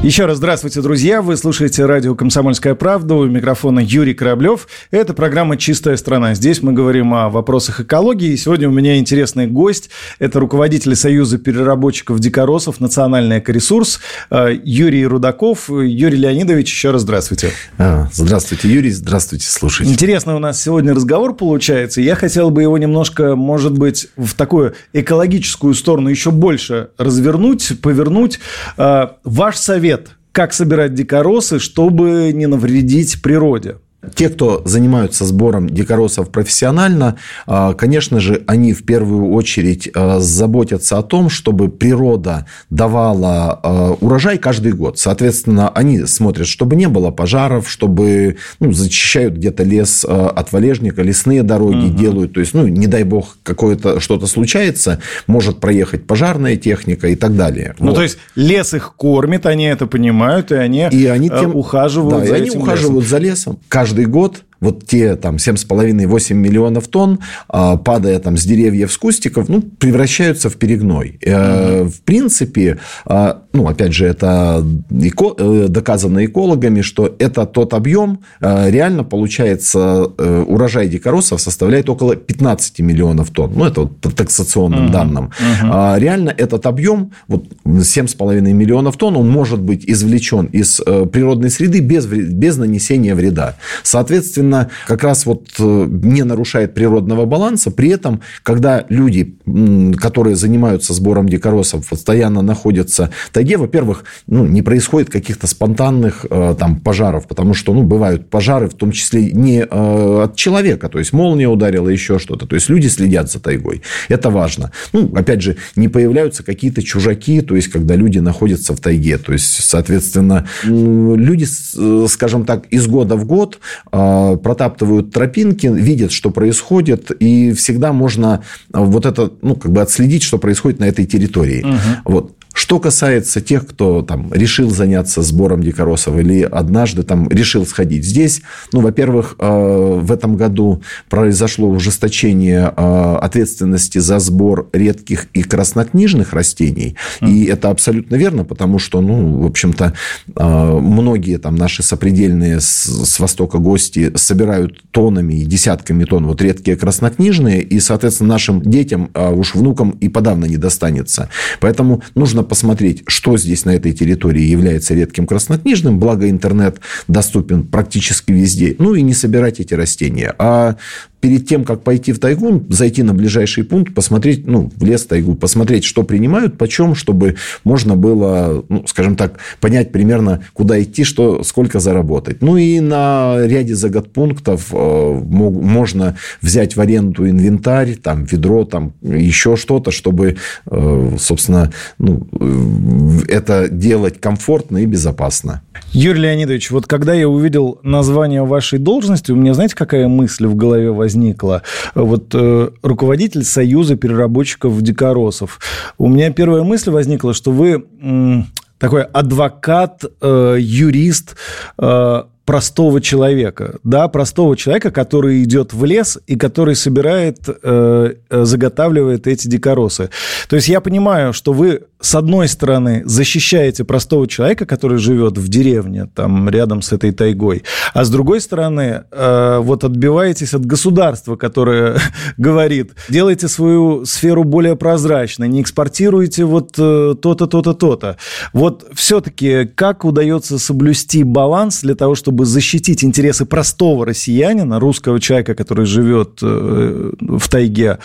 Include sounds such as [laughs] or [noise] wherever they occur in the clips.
Еще раз здравствуйте, друзья. Вы слушаете радио «Комсомольская правда». У микрофона Юрий Кораблев. Это программа «Чистая страна». Здесь мы говорим о вопросах экологии. И сегодня у меня интересный гость. Это руководитель Союза переработчиков дикоросов «Национальный экоресурс» э, Юрий Рудаков. Юрий Леонидович, еще раз здравствуйте. А, здравствуйте, Юрий. Здравствуйте, слушайте. Интересный у нас сегодня разговор получается. Я хотел бы его немножко, может быть, в такую экологическую сторону еще больше развернуть, повернуть. Э, ваш совет совет, как собирать дикоросы, чтобы не навредить природе? Те, кто занимаются сбором дикоросов профессионально, а, конечно же, они в первую очередь а, заботятся о том, чтобы природа давала а, урожай каждый год. Соответственно, они смотрят, чтобы не было пожаров, чтобы ну, зачищают где-то лес от валежника, лесные дороги угу. делают. То есть, ну, не дай бог, какое-то что-то случается, может проехать пожарная техника и так далее. Ну, вот. то есть, лес их кормит, они это понимают, и они, и они тем, ухаживают да, за и они ухаживают лесом. за лесом. Каждый каждый год вот те там 7,5-8 миллионов тонн, а, падая там с деревьев, с кустиков, ну, превращаются в перегной. Mm-hmm. В принципе, а, ну, опять же, это эко... Э, доказано экологами, что это тот объем, реально получается, э, урожай дикоросов составляет около 15 миллионов тонн. Ну, это вот по таксационным mm-hmm. данным. Mm-hmm. Реально этот объем, вот 7,5 миллионов тонн, он может быть извлечен из э, природной среды без, без нанесения вреда. Соответственно, соответственно, как раз вот э, не нарушает природного баланса. При этом, когда люди, которые занимаются сбором дикоросов, постоянно находятся в тайге, во-первых, ну, не происходит каких-то спонтанных э, там пожаров, потому что, ну, бывают пожары, в том числе не э, от человека, то есть молния ударила, еще что-то. То есть люди следят за тайгой. Это важно. Ну, опять же, не появляются какие-то чужаки, то есть когда люди находятся в тайге. То есть, соответственно, люди, скажем так, из года в год протаптывают тропинки, видят, что происходит, и всегда можно вот это, ну, как бы отследить, что происходит на этой территории. Угу. Вот. Что касается тех, кто там решил заняться сбором дикоросов или однажды там решил сходить здесь, ну, во-первых, э, в этом году произошло ужесточение э, ответственности за сбор редких и краснокнижных растений, mm. и это абсолютно верно, потому что, ну, в общем-то, э, многие там наши сопредельные с, востока гости собирают тоннами и десятками тонн вот редкие краснокнижные, и, соответственно, нашим детям, уж внукам и подавно не достанется. Поэтому нужно посмотреть, что здесь на этой территории является редким краснокнижным, благо интернет доступен практически везде, ну и не собирать эти растения. А перед тем, как пойти в тайгу, зайти на ближайший пункт, посмотреть, ну, в лес тайгу, посмотреть, что принимают, почем, чтобы можно было, ну, скажем так, понять примерно, куда идти, что, сколько заработать. Ну, и на ряде заготпунктов э, можно взять в аренду инвентарь, там, ведро, там, еще что-то, чтобы, э, собственно, ну, э, это делать комфортно и безопасно. Юрий Леонидович, вот когда я увидел название вашей должности, у меня, знаете, какая мысль в голове возникла? Вот э, руководитель Союза переработчиков дикоросов. У меня первая мысль возникла, что вы э, такой адвокат, э, юрист, э, простого человека, да, простого человека, который идет в лес и который собирает, э, э, заготавливает эти дикоросы. То есть я понимаю, что вы с одной стороны, защищаете простого человека, который живет в деревне, там, рядом с этой тайгой, а с другой стороны, э, вот отбиваетесь от государства, которое [laughs] говорит, делайте свою сферу более прозрачной, не экспортируйте вот э, то-то, то-то, то-то. Вот все-таки как удается соблюсти баланс для того, чтобы защитить интересы простого россиянина, русского человека, который живет э, в тайге,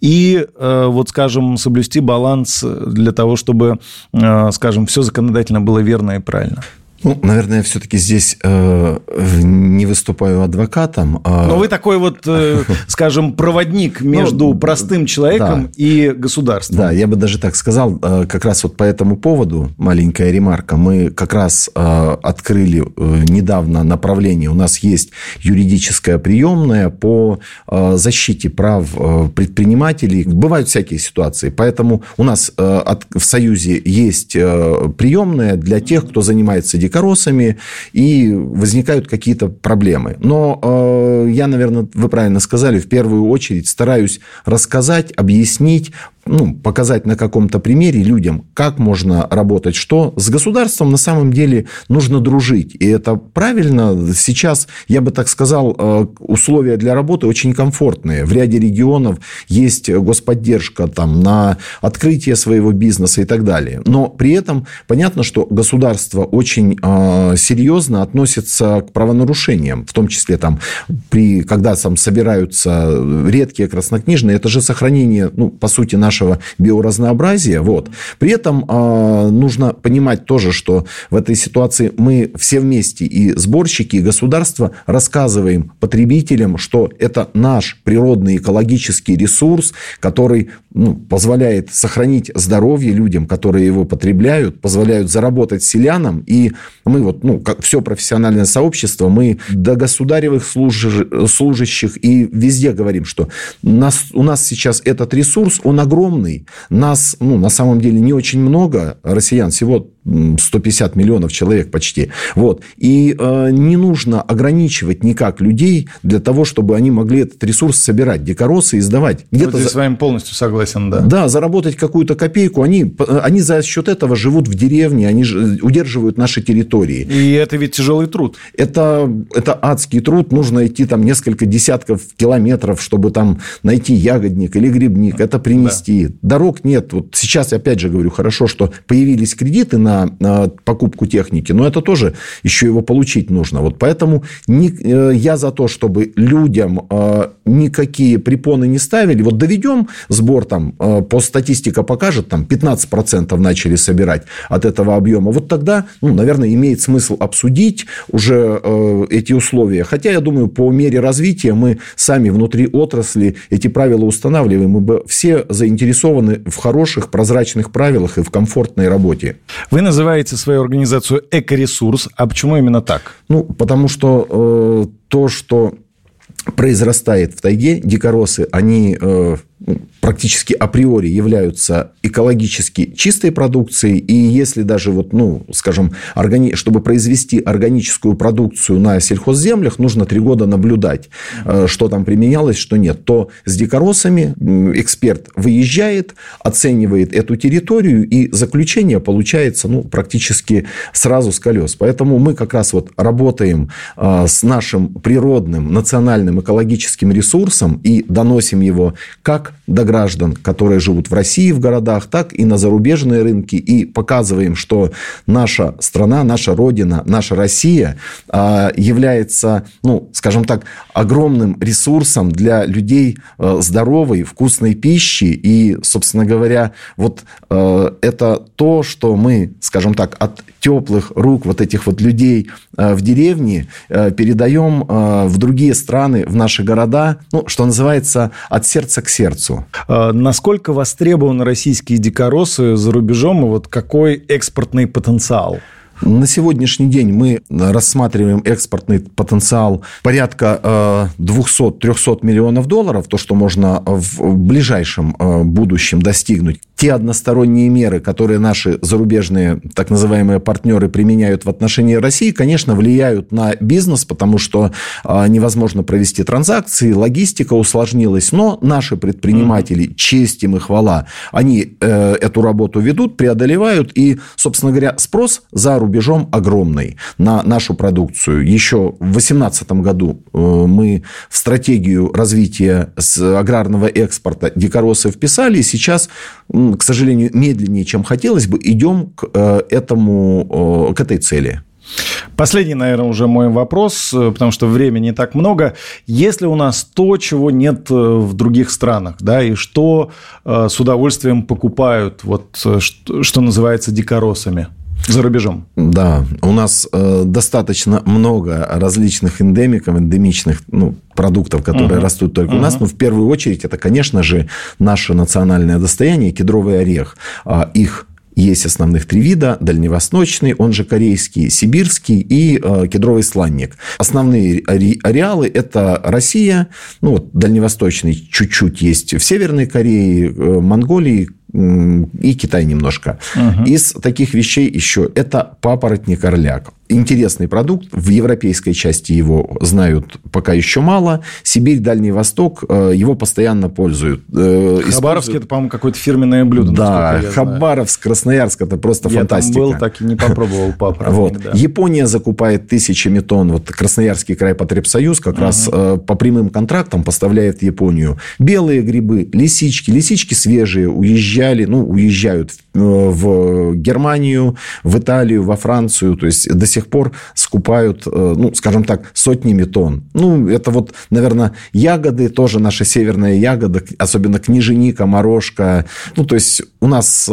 и, э, вот, скажем, соблюсти баланс для того, чтобы, э, скажем, все законодательно было верно и правильно? Ну, наверное, я все-таки здесь э, не выступаю адвокатом. А... Но вы такой вот, э, [laughs] скажем, проводник между ну, простым человеком да. и государством. Да, я бы даже так сказал, э, как раз вот по этому поводу, маленькая ремарка, мы как раз э, открыли э, недавно направление, у нас есть юридическая приемная по э, защите прав э, предпринимателей. Бывают всякие ситуации, поэтому у нас э, от, в Союзе есть э, приемная для тех, кто занимается дикоросами, и возникают какие-то проблемы. Но э, я, наверное, вы правильно сказали, в первую очередь стараюсь рассказать, объяснить, ну, показать на каком-то примере людям, как можно работать, что с государством на самом деле нужно дружить. И это правильно. Сейчас, я бы так сказал, э, условия для работы очень комфортные. В ряде регионов есть господдержка там, на открытие своего бизнеса и так далее. Но при этом понятно, что государство очень э, серьезно относится к правонарушениям, в том числе там, при, когда там собираются редкие краснокнижные, это же сохранение, ну, по сути, нашего нашего биоразнообразия. Вот. При этом э, нужно понимать тоже, что в этой ситуации мы все вместе, и сборщики, и государство, рассказываем потребителям, что это наш природный экологический ресурс, который ну, позволяет сохранить здоровье людям, которые его потребляют, позволяют заработать селянам. И мы вот, ну, как все профессиональное сообщество, мы до государевых служащих и везде говорим, что нас, у нас сейчас этот ресурс, он огромный, огромный. Нас, ну, на самом деле, не очень много россиян, всего 150 миллионов человек почти. Вот. И э, не нужно ограничивать никак людей для того, чтобы они могли этот ресурс собирать, дикоросы и сдавать. Где-то вот за... с вами полностью согласен, да. Да, заработать какую-то копейку. Они, они за счет этого живут в деревне, они удерживают наши территории. И это ведь тяжелый труд. Это, это адский труд. Нужно идти там несколько десятков километров, чтобы там найти ягодник или грибник, это принести. Да. Дорог нет. Вот сейчас, опять же говорю, хорошо, что появились кредиты на покупку техники, но это тоже еще его получить нужно. Вот поэтому не, э, я за то, чтобы людям э, никакие препоны не ставили. Вот доведем сбор, там, э, по статистика покажет, там 15% начали собирать от этого объема. Вот тогда, ну, наверное, имеет смысл обсудить уже эти условия. Хотя, я думаю, по мере развития мы сами внутри отрасли эти правила устанавливаем. Мы все заинтересованы в хороших, прозрачных правилах и в комфортной работе. Вы называете свою организацию «Экоресурс». А почему именно так? Ну, потому что э, то, что произрастает в тайге, дикоросы, они э, практически априори являются экологически чистой продукцией, и если даже, вот, ну, скажем, органи... чтобы произвести органическую продукцию на сельхозземлях, нужно три года наблюдать, э, что там применялось, что нет, то с дикоросами эксперт выезжает, оценивает эту территорию, и заключение получается ну, практически сразу с колес. Поэтому мы как раз вот работаем э, с нашим природным национальным экологическим ресурсом и доносим его как до граждан, которые живут в России, в городах, так и на зарубежные рынки, и показываем, что наша страна, наша Родина, наша Россия а, является, ну, скажем так, огромным ресурсом для людей э, здоровой, вкусной пищи. И, собственно говоря, вот э, это то, что мы, скажем так, от теплых рук вот этих вот людей в деревне передаем в другие страны, в наши города, ну, что называется, от сердца к сердцу. А, насколько востребованы российские дикоросы за рубежом, и вот какой экспортный потенциал? На сегодняшний день мы рассматриваем экспортный потенциал порядка 200-300 э, миллионов долларов, то, что можно в ближайшем э, будущем достигнуть. Те односторонние меры, которые наши зарубежные так называемые партнеры применяют в отношении России, конечно, влияют на бизнес, потому что э, невозможно провести транзакции, логистика усложнилась, но наши предприниматели, mm-hmm. честь им и хвала, они эту работу ведут, преодолевают, и, собственно говоря, спрос за рубежом огромный на нашу продукцию. Еще в 2018 году э, мы в стратегию развития аграрного экспорта дикоросы вписали, и сейчас, к сожалению, медленнее, чем хотелось бы, идем к, э, этому, к этой цели. Последний, наверное, уже мой вопрос, э, потому что времени не так много. Если у нас то, чего нет в других странах, да, и что с удовольствием покупают, вот, что называется дикоросами – за рубежом. Да, у нас э, достаточно много различных эндемиков, эндемичных ну, продуктов, которые угу. растут только угу. у нас. Но в первую очередь это, конечно же, наше национальное достояние, кедровый орех. А, их есть основных три вида. Дальневосточный, он же корейский, сибирский и э, кедровый сланник. Основные ареалы – это Россия, ну, вот дальневосточный чуть-чуть есть в Северной Корее, э, Монголии, и Китай немножко. Угу. Из таких вещей еще это папоротник орляк. Интересный продукт. В европейской части его знают пока еще мало. Сибирь, Дальний Восток его постоянно пользуют. Хабаровск – это, по-моему, какое-то фирменное блюдо. Да, Хабаровск, Красноярск – это просто я фантастика. Я был, так и не попробовал папа. [laughs] Вот. Да. Япония закупает тысячами тонн. Вот Красноярский край потребсоюз как uh-huh. раз по прямым контрактам поставляет в Японию белые грибы, лисички. Лисички свежие уезжали, ну, уезжают в Германию, в Италию, во Францию. То есть, до сих пор скупают, ну, скажем так, сотнями тонн. Ну, это вот, наверное, ягоды, тоже наша северная ягода, особенно книженика, морожка. Ну, то есть, у нас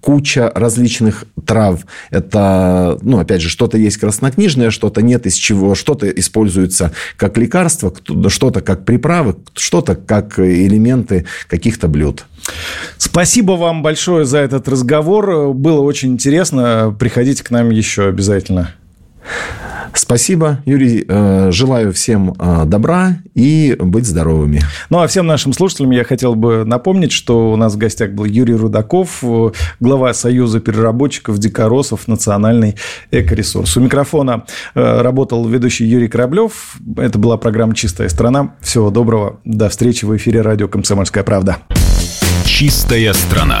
куча различных трав. Это, ну, опять же, что-то есть краснокнижное, что-то нет, из чего что-то используется как лекарство, что-то как приправы, что-то как элементы каких-то блюд. Спасибо вам большое за этот разговор. Было очень интересно. Приходите к нам еще обязательно. Спасибо, Юрий. Э, желаю всем э, добра и быть здоровыми. Ну, а всем нашим слушателям я хотел бы напомнить, что у нас в гостях был Юрий Рудаков, э, глава Союза переработчиков дикоросов «Национальный экоресурс». У микрофона работал ведущий Юрий Кораблев. Это была программа «Чистая страна». Всего доброго. До встречи в эфире радио «Комсомольская правда». «Чистая страна».